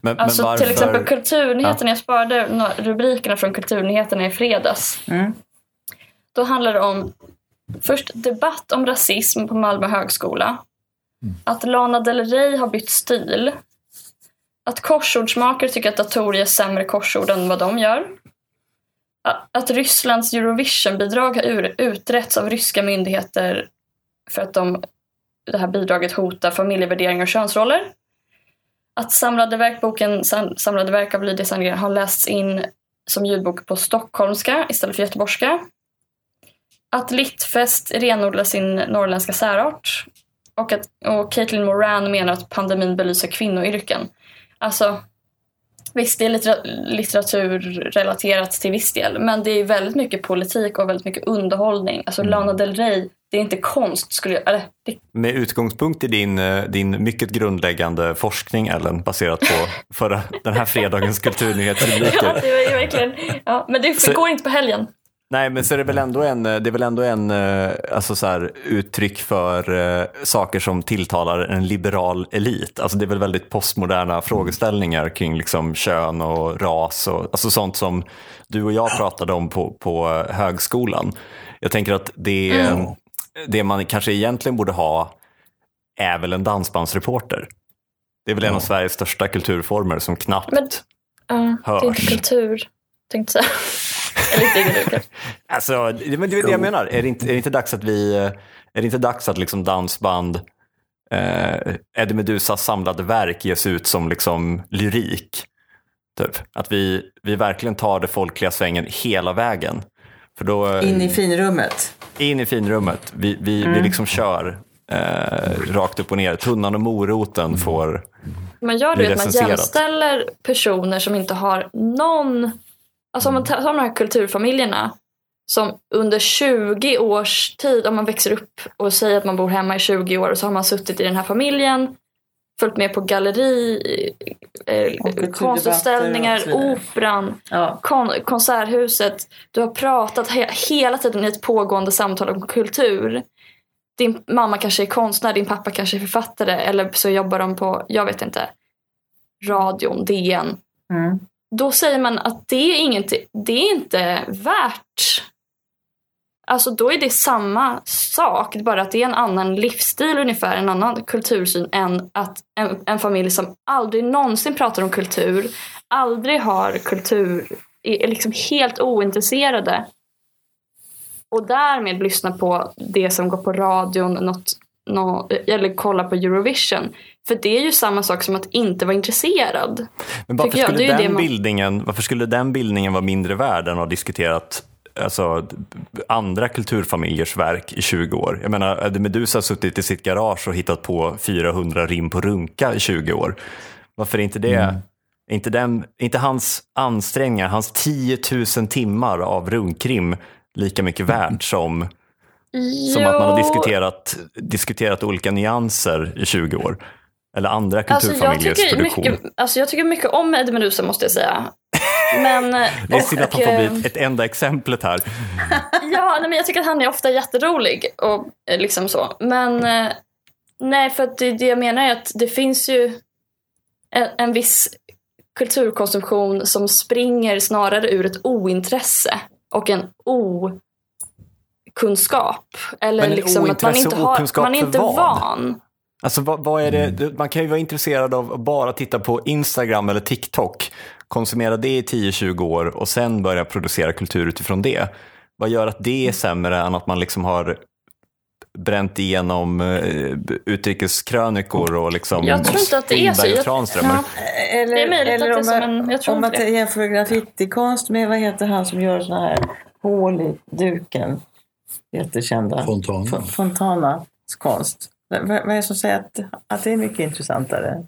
Men, Alltså men varför... till exempel Kulturnyheterna, jag sparade rubrikerna från Kulturnyheterna i fredags. Mm. Då handlar det om först debatt om rasism på Malmö högskola. Att Lana Del Rey har bytt stil. Att korsordsmakare tycker att datorer ger sämre korsord än vad de gör. Att Rysslands Eurovision-bidrag har ur- utretts av ryska myndigheter för att de, det här bidraget hotar familjevärderingar och könsroller. Att samlade verkboken Sam- Samlade verk av Lydia Sandgren har lästs in som ljudbok på stockholmska istället för göteborgska. Att Littfest renodlar sin norrländska särart. Och att och Caitlin Moran menar att pandemin belyser kvinnoyrken. Alltså, visst det är littera- litteraturrelaterat till viss del. Men det är väldigt mycket politik och väldigt mycket underhållning. Alltså Lana Del Rey, det är inte konst skulle jag... Eller, det, Med utgångspunkt i din, eh, din mycket grundläggande forskning, Ellen, baserat på förra, den här fredagens ja, kulturnyhetsrubriker. det är verkligen... Ja, men det Så- går inte på helgen. Nej, men så är det väl ändå en, det är väl ändå en eh, alltså så här, uttryck för uh, saker som tilltalar en liberal elit. Alltså det är väl väldigt postmoderna frågeställningar kring liksom kön och ras och alltså sånt som du och jag pratade om på, på högskolan. Jag tänker att det, mm. Det man kanske egentligen borde ha är väl en dansbandsreporter. Det är väl en av Sveriges största kulturformer som knappt men, uh, hörs. Det är inte kultur, tänkte jag säga. (laughs) alltså, det, men det är det jag menar. Är det inte, är det inte dags att vi, är det inte dags att liksom dansband, eh, Eddie Medusas samlade verk ges ut som liksom lyrik? Typ. Att vi, vi verkligen tar det folkliga svängen hela vägen. För då, in i finrummet? In i finrummet. Vi, vi, mm. vi liksom kör eh, rakt upp och ner. Tunnan och moroten får Man gör det att man jämställer personer som inte har någon Alltså om man tar de här kulturfamiljerna som under 20 års tid, om man växer upp och säger att man bor hemma i 20 år och så har man suttit i den här familjen, följt med på galleri, eh, konstutställningar, operan, ja. kon konserthuset. Du har pratat he hela tiden i ett pågående samtal om kultur. Din mamma kanske är konstnär, din pappa kanske är författare eller så jobbar de på, jag vet inte, radion, DN. Mm då säger man att det är, inget, det är inte värt Alltså då är det samma sak, bara att det är en annan livsstil ungefär, en annan kultursyn än att en, en familj som aldrig någonsin pratar om kultur, aldrig har kultur, är liksom helt ointresserade och därmed lyssna på det som går på radion något, något, eller kolla på Eurovision. För det är ju samma sak som att inte vara intresserad. Men varför skulle, jag, den man... bildningen, varför skulle den bildningen vara mindre värd än att ha diskuterat alltså, andra kulturfamiljers verk i 20 år? Jag menar, hade Medusa har suttit i sitt garage och hittat på 400 rim på runka i 20 år. Varför är inte det mm. inte, den, inte hans ansträngningar, hans 10 000 timmar av runkrim lika mycket värt som, som att man har diskuterat, diskuterat olika nyanser i 20 år? Eller andra kulturfamiljers alltså jag produktion. Mycket, alltså jag tycker mycket om Eddie Meduza måste jag säga. Men, det är synd att han får bli eh, ett enda exemplet här. (laughs) ja, nej, men jag tycker att han är ofta jätterolig och eh, liksom så. Men eh, nej, för att det, det jag menar är att det finns ju en, en viss kulturkonsumtion som springer snarare ur ett ointresse och en okunskap. Eller Men liksom att man inte, har, man är inte van. Alltså vad, vad, är det, man kan ju vara intresserad av att bara titta på Instagram eller TikTok, konsumera det i 10-20 år och sen börja producera kultur utifrån det. Vad gör att det är sämre än att man liksom har bränt igenom uh, utrikeskrönikor och liksom Jag tror inte att det är så. Jag, ja. Eller, det är möjligt eller att det är så, men jag tror om man jämför graffitikonst med vad heter han som gör sådana här hål i duken? Jättekända. Fontana. Fontanas konst. Vad är det som säger att, att det är mycket intressantare?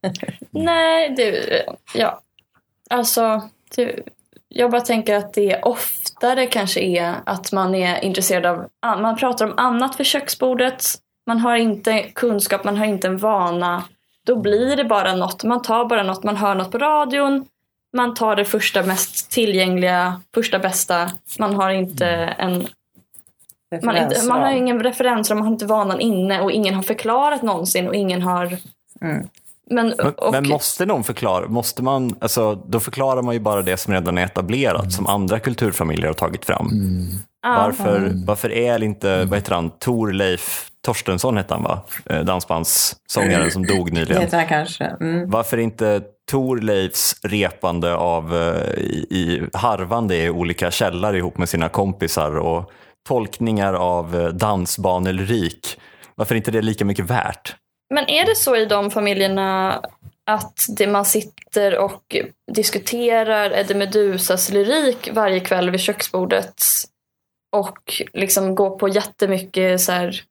(laughs) Nej, det, ja. Alltså, det, jag bara tänker att det oftare kanske är att man är intresserad av, man pratar om annat vid köksbordet, man har inte kunskap, man har inte en vana. Då blir det bara något, man tar bara något, man hör något på radion, man tar det första mest tillgängliga, första bästa. Man har inte en man, inte, man har ingen referens, man har inte vanan inne och ingen har förklarat någonsin och ingen har... Mm. Men, och... men, måste någon förklara? Måste man, alltså, då förklarar man ju bara det som redan är etablerat, mm. som andra kulturfamiljer har tagit fram. Mm. Varför, mm. varför är inte, vad heter han, Torleif Torstensson hette han va? Eh, dansbandssångaren som dog nyligen. Det han kanske. Mm. Varför inte Torleifs repande av, eh, i, i harvande i olika källar ihop med sina kompisar och tolkningar av eh, dansbanelyrik. Varför är inte det lika mycket värt? Men är det så i de familjerna att det man sitter och diskuterar Eddie Medusas lyrik varje kväll vid köksbordet och liksom går på jättemycket så här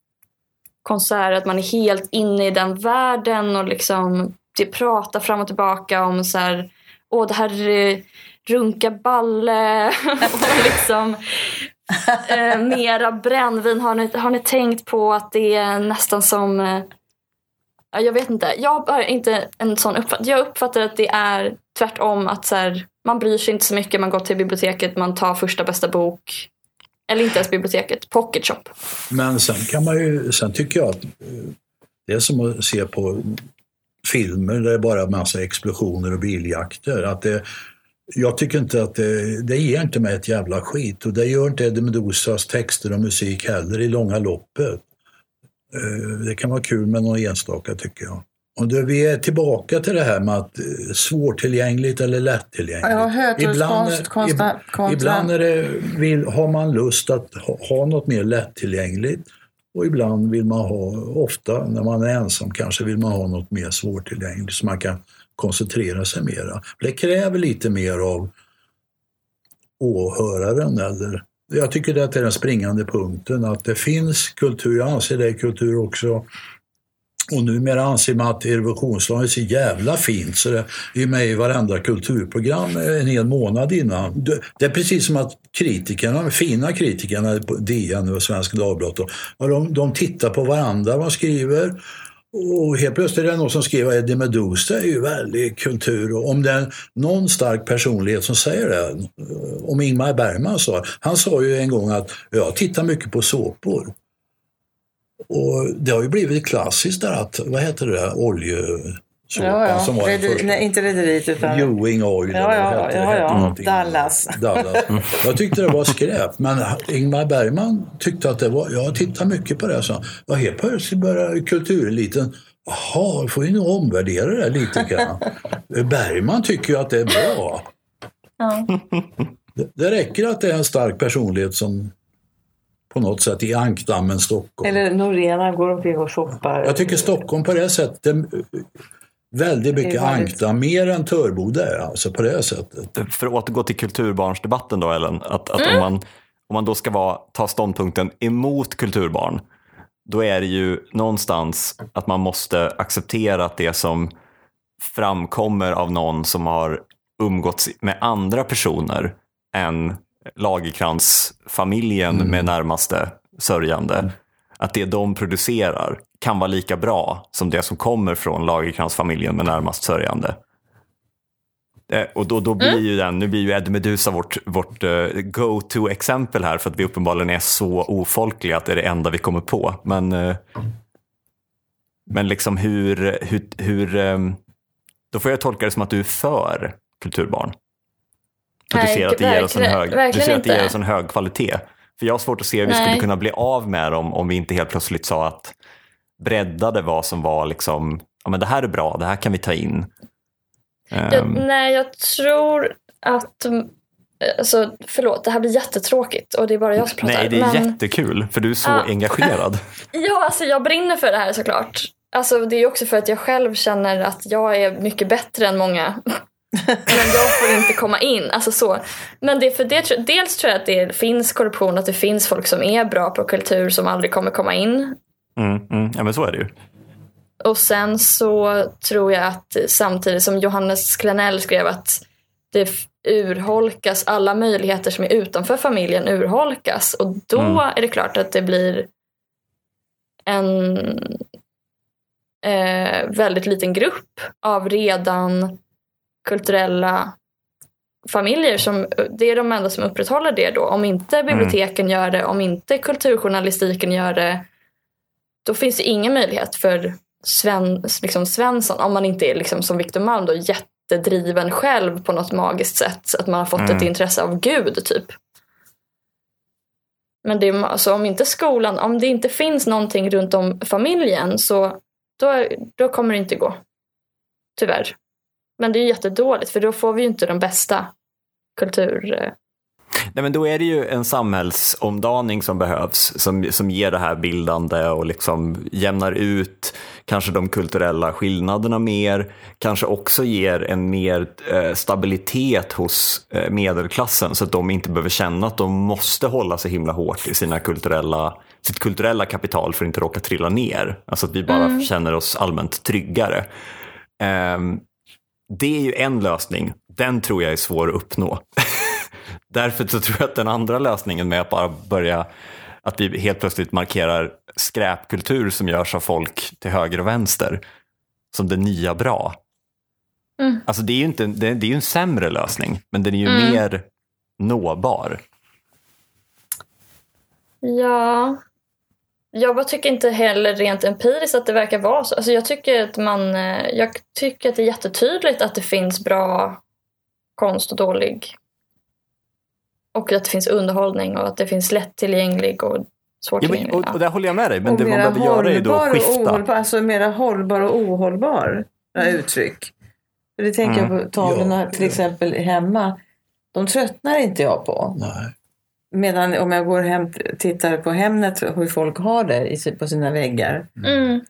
konserter, att man är helt inne i den världen och liksom det pratar fram och tillbaka om så här, åh det här är runka balle (laughs) och liksom eh, mera brännvin. Har ni, har ni tänkt på att det är nästan som... Eh, jag vet inte. Jag har inte en sån uppfattning. Jag uppfattar att det är tvärtom. Att så här, Man bryr sig inte så mycket, man går till biblioteket, man tar första bästa bok. Eller inte ens biblioteket, pocket shop. Men sen kan man ju, sen tycker jag att eh, det är som att se på filmer där det är bara massa explosioner och biljakter. Att det, jag tycker inte att det, det ger inte mig ett jävla skit och det gör inte Eddie Medusas texter och musik heller i långa loppet. Eh, Det kan vara kul med någon enstaka tycker jag. Och då, vi är tillbaka till det här med att eh, svårtillgängligt eller lättillgängligt. Ja, hötorgskonst, är- konst- ib- kontra- ibland det, vill, har man lust att ha, ha något mer lättillgängligt och ibland vill man ha, ofta när man är ensam kanske vill man ha något mer svårtillgängligt så man kan koncentrera sig mera. Det kräver lite mer av åhöraren. Eller, jag tycker det är den springande punkten att det finns kultur, jag anser det är kultur också. Och numera anser man att Eurovisionslagen är så jävla fint så det är med i varenda kulturprogram en hel månad innan. Det- är precis som att kritikerna, de fina kritikerna på DN och Svenska Dagbladet, de, de tittar på varandra, vad skriver. Och helt plötsligt är det någon som skriver Eddie Meduza är ju väldigt kultur. Och om det är någon stark personlighet som säger det, om Ingmar Bergman sa, han sa ju en gång att jag tittar mycket på såpor. Och det har ju blivit klassiskt där att, vad heter det olje oljesåpan Ja, ja. som var den Redi- första. nej, inte Rederiet utan... Ewing Oil. Ja, eller ja, ja, ja. Dallas. Dallas. Jag tyckte det var skräp, men Ingmar Bergman tyckte att det var... Jag tittar mycket på det, så ja, helt plötsligt börjar kultureliten Jaha, då får vi nog omvärdera det lite grann. (laughs) Bergman tycker ju att det är bra. Ja. Det, det räcker att det är en stark personlighet som på något sätt i ankdammen Stockholm. Eller Norena går omkring och shoppar. Jag tycker Stockholm på det sättet väldigt mycket väldigt- ankdamm, mer än Törboda är alltså på det sättet. För att återgå till kulturbarnsdebatten då Ellen, att, att om, man, om man då ska vara, ta ståndpunkten emot kulturbarn, då är det ju någonstans att man måste acceptera att det som framkommer av någon som har umgåtts med andra personer än Lagerkrans-familjen med närmaste sörjande, att det de producerar kan vara lika bra som det som kommer från Lagerkrans-familjen med närmast sörjande. Eh, Och då, då blir ju den, nu blir ju Eddie Meduza vårt, vårt eh, go-to-exempel här för att vi uppenbarligen är så ofolkliga att det är det enda vi kommer på. Men, eh, men liksom hur, hur, hur då får jag tolka det som att du är för kulturbarn. För du ser att det ger oss en verkligen- hög, du ser att det ger oss en hög kvalitet. För jag har svårt att se hur vi skulle Nej. kunna bli av med dem om vi inte helt plötsligt sa att breddade vad som var liksom, ja men det här är bra, det här kan vi ta in. Jag, Ehm, nej, jag tror att... mm, Alltså, förlåt, det här blir jättetråkigt och det är bara jag som pratar. Nej, det är men, jättekul för du är så Ja. engagerad. (laughs) Ja, alltså jag brinner för det här såklart. Alltså, det är också för att jag själv känner att jag är mycket bättre än många. Men jag får inte komma in. Alltså så. Men det för det, dels tror jag att det finns korruption, att det finns folk som är bra på kultur som aldrig kommer komma in. Mm, mm, ja men så är det ju. Och sen så tror jag att samtidigt som Johannes Klenell skrev att det urholkas, alla möjligheter som är utanför familjen urholkas. Och då Mm. är det klart att det blir en eh, väldigt liten grupp av redan kulturella familjer som det är de enda som upprätthåller det då. Om inte biblioteken gör det, om inte kulturjournalistiken gör det, då finns det ingen möjlighet för Sven, liksom Svensson, om man inte är liksom som Victor Malm då jättedriven själv på något magiskt sätt, så att man har fått Mm. ett intresse av Gud typ. Men det alltså, om inte skolan, om det inte finns någonting runt om familjen så då, då kommer det inte gå. Tyvärr. Men det är jättedåligt för då får vi ju inte de bästa kultur... eh, Nej, men då är det ju en samhällsomdaning som behövs som, som ger det här bildande och liksom jämnar ut kanske de kulturella skillnaderna mer, kanske också ger en mer eh, stabilitet hos eh, medelklassen så att de inte behöver känna att de måste hålla sig himla hårt i sina kulturella, sitt kulturella kapital för att inte råka trilla ner. Alltså att vi bara känner oss allmänt tryggare. Ehm, det är ju en lösning, den tror jag är svår att uppnå. (laughs) Därför så tror jag att den andra lösningen med att bara börja, att vi helt plötsligt markerar skräpkultur som görs av folk till höger och vänster som det nya bra. Mm. Alltså det är ju inte, det, det är en sämre lösning, men den är ju Mm. mer nåbar. Ja. Jag bara tycker inte heller rent empiriskt att det verkar vara så. Alltså jag tycker att man, eh, jag tycker att det är jättetydligt att det finns bra konst och dålig. Och att det finns underhållning och att det finns lättillgänglig och Ja, svårtillgänglig. men, och, och där håller jag med dig, men och det man behöver göra är då att och skifta. ohållbar, alltså mera hållbar och ohållbar Mm. uttryck. För det tänker jag på tavlorna Ja, till ja. exempel hemma. De tröttnar inte jag på. Nej. Medan om jag går hem tittar på Hemnet hur folk har det i- på sina väggar. Mm.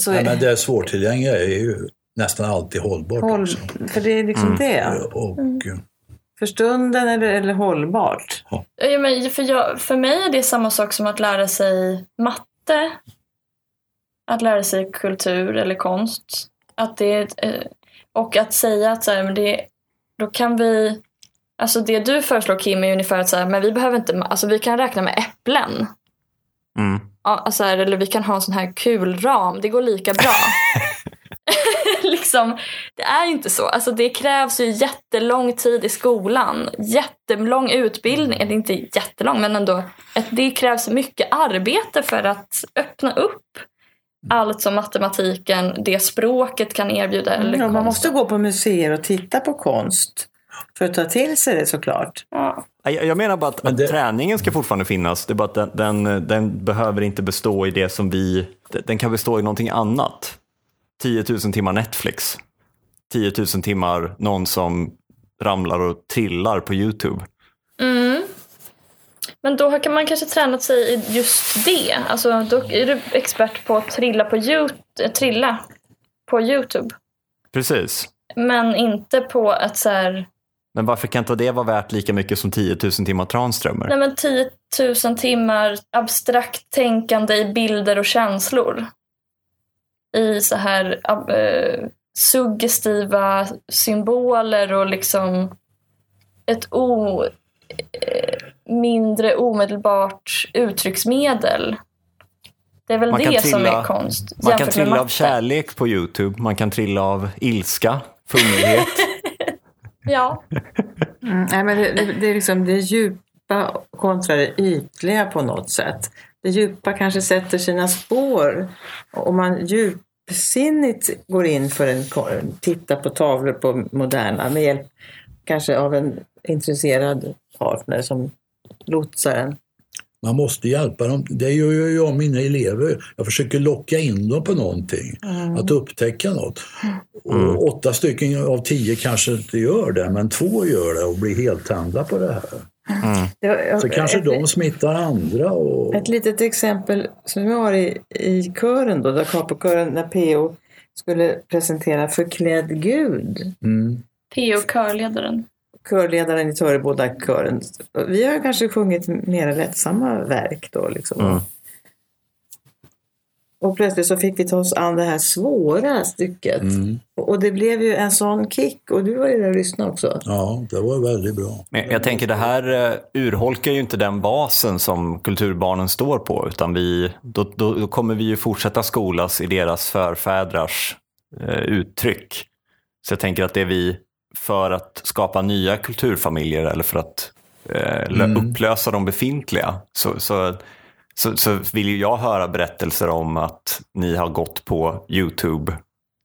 Så Nej, men det svårtillgängliga är ju nästan alltid hållbart håll, också. för det är liksom Mm. det. Och, eh, För stunden eller, eller hållbart. Ja, men för, jag, för mig är det samma sak som att lära sig matte. Att lära sig kultur eller konst. Att det, eh, och att säga att så här, men det, då kan vi... Alltså det du föreslår Kim är ungefär att så här, men vi behöver inte... Alltså vi kan räkna med äpplen. Mm. Alltså här, eller vi kan ha en sån här kul ram. Det går lika bra. (laughs) (laughs) liksom, det är ju inte så. Alltså, det krävs ju jättelång tid i skolan. Jättelång utbildning. Eller inte jättelång, men ändå. Det krävs mycket arbete för att öppna upp allt som matematiken, det språket kan erbjuda. Eller Ja, man måste gå på museer och titta på konst. För att ta till sig det såklart. Ja. Jag jag menar bara att, Men det- att träningen ska fortfarande finnas. Det är bara att den, den, den behöver inte bestå i det som vi... Den kan bestå i någonting annat. 10 000 timmar Netflix. 10 000 timmar någon som ramlar och trillar på YouTube. Mm. Men då kan man kanske tränat sig i just det. Alltså, då är du expert på att trilla på, Yout- trilla på Youtube. Precis. Men inte på att så här, Men varför kan inte det vara värt lika mycket som 10 000 timmar Tranströmer? nej men 10 000 timmar abstrakt tänkande i bilder och känslor. I så här eh, suggestiva symboler och liksom ett o, eh, mindre omedelbart uttrycksmedel. Det är väl Man det kan som trilla- är konst. Man kan trilla av kärlek på YouTube, man kan trilla av ilska, fumlighet. (laughs) Ja. Mm, nej, men det, det, det är liksom det djupa kontra det ytliga på något sätt. Det djupa kanske sätter sina spår. Om man djupsinnigt går in för en titta på tavlor på moderna med hjälp kanske av en intresserad partner som lotsar en. Man måste hjälpa dem. Det gör jag och mina elever. Jag försöker locka in dem på någonting. Att upptäcka något. Och åtta stycken av tio kanske inte gör det, men två gör det och blir helt tända på det här. Det- Så kanske ett, de smittar andra. Och... Ett litet exempel som jag har i, i kören då, da Capo-kören, när PO skulle presentera Förklädd Gud. Mm. P.O. körledaren. Körledaren i Töreboda-kören. Vi har kanske sjungit mer lättsamma verk då. Liksom. Mm. Och plötsligt så fick vi ta oss an det här svåra stycket. Mm. Och det blev ju en sån kick. Och du var ju där och lyssnade också. Ja, det var väldigt bra. Men jag tänker det här eh, urholkar ju inte den basen som kulturbarnen står på utan vi, då, då, då kommer vi ju fortsätta skolas i deras förfädrars eh, uttryck. Så jag tänker att det vi för att skapa nya kulturfamiljer eller för att eh, lö- upplösa de befintliga så, så, så, så vill ju jag höra berättelser om att ni har gått på YouTube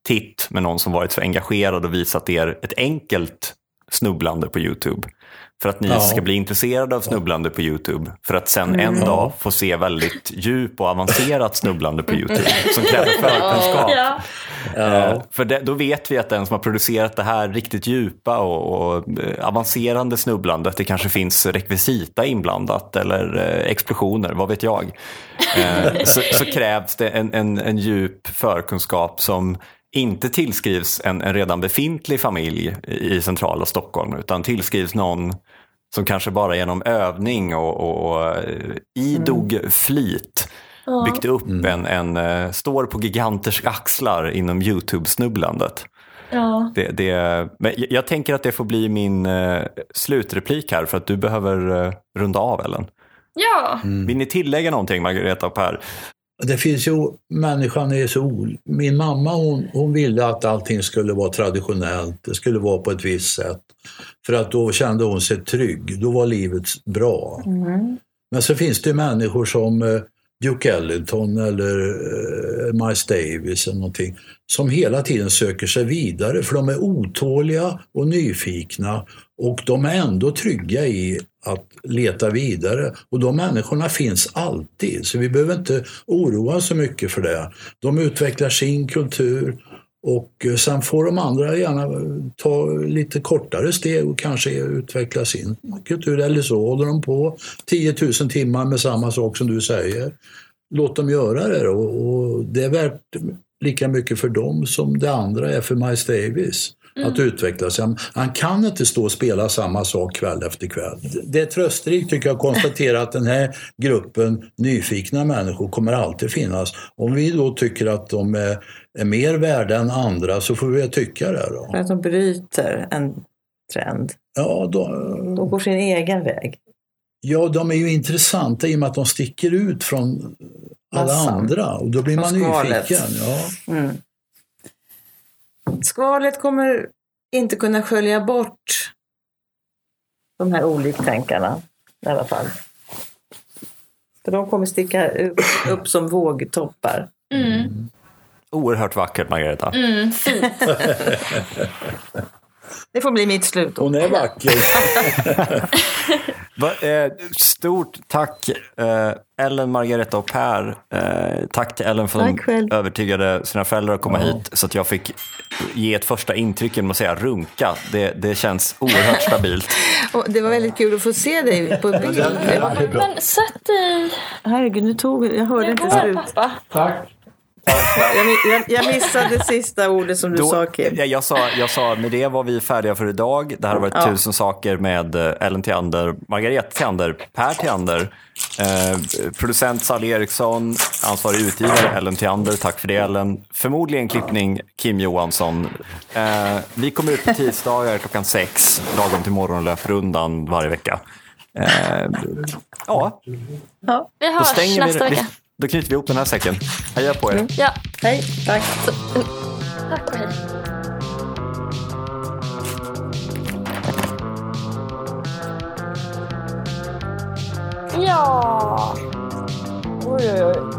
titt med någon som varit så engagerad och visat er ett enkelt snubblande på YouTube. För att ni Ja. ska bli intresserade av snubblande på YouTube. För att sen en dag få se väldigt djup och avancerat snubblande på YouTube. Som kräver förkunskap. Ja. Eh, För det, då vet vi att den som har producerat det här riktigt djupa och, och eh, avancerande snubblandet, det kanske finns rekvisita inblandat eller eh, explosioner, vad vet jag. Så, så krävs det en, en, en djup förkunskap som inte tillskrivs en, en redan befintlig familj i centrala Stockholm utan tillskrivs någon som kanske bara genom övning och, och eh, idog flit byggt upp en, en eh, står på giganters axlar inom YouTube-snubblandet. ja. Det, det, men jag- tänker att det får bli min eh, slutreplik här för att du behöver eh, runda av Ellen. Ja. Vill ni tillägga någonting Margareta och Per? Det finns ju, människan är så ol... Min mamma hon, hon ville att allting skulle vara traditionellt, det skulle vara på ett visst sätt. För att då kände hon sig trygg, då var livet bra. Mm. Men så finns det människor som eh, Duke Ellington eller eh, Miles Davis eller någonting som hela tiden söker sig vidare för de är otåliga och nyfikna och de är ändå trygga i att leta vidare. Och de människorna finns alltid, så vi behöver inte oroa oss så mycket för det. De utvecklar sin kultur och eh, sen får de andra gärna eh, ta lite kortare steg och kanske utveckla sin kultur. Eller så håller de på 10 000 timmar med samma sak som du säger. Låt dem göra det då. och det är värt lika mycket för dem som det andra är för Miles Davis. Att utvecklas. Han, han kan inte stå och spela samma sak kväll efter kväll. Det är trösterikt tycker jag att konstatera att den här gruppen nyfikna människor kommer alltid finnas. Om vi då tycker att de är, är mer värda än andra så får vi tycka det För då. att de bryter en trend. Ja, då, De går sin egen väg. ja, de är ju intressanta i och med att de sticker ut från alla Massan. andra och då blir man nyfiken. Ja. Mm. Skalet kommer inte kunna skölja bort de här oliktänkarna i alla fall. För de kommer sticka upp, upp som vågtoppar. Mm. Oerhört vackert Margareta. Mm, fint. (laughs) Det får bli mitt slutord. Hon är vacker. (laughs) Va, eh, stort tack eh, Ellen, Margareta och Per. Eh, tack till Ellen för att Tack själv. de övertygade sina föräldrar att komma hit så att jag fick ge ett första intryck genom att säga runka. Det, det känns oerhört stabilt. (laughs) Och det var väldigt kul att få se dig på bild. Det var- Men sätt dig. Herregud, nu tog jag hörde Nu inte går slut. pappa. Jag, mi- jag, jag missade sista ordet som du sa Kim. ja, jag, sa, jag sa med det var vi färdiga för idag. Det här har varit Ja. tusen saker med eh, Ellen Theander, Margareta Theander, Per Theander, eh, producent Sally Eriksson, ansvarig utgivare Ellen Theander. Tack för det Ellen. Förmodligen klippning Kim Johansson. Eh, vi kommer ut på tisdagar klockan sex, lagom till morgonlöprundan varje vecka. Eh, ja, Ja. Vi då hörs stänger nästa vi, vi. vecka. Då knyter vi ihop den här säcken. Heja på er. Ja, Hej, tack. tack och hej. Ja. Oj, oj, oj.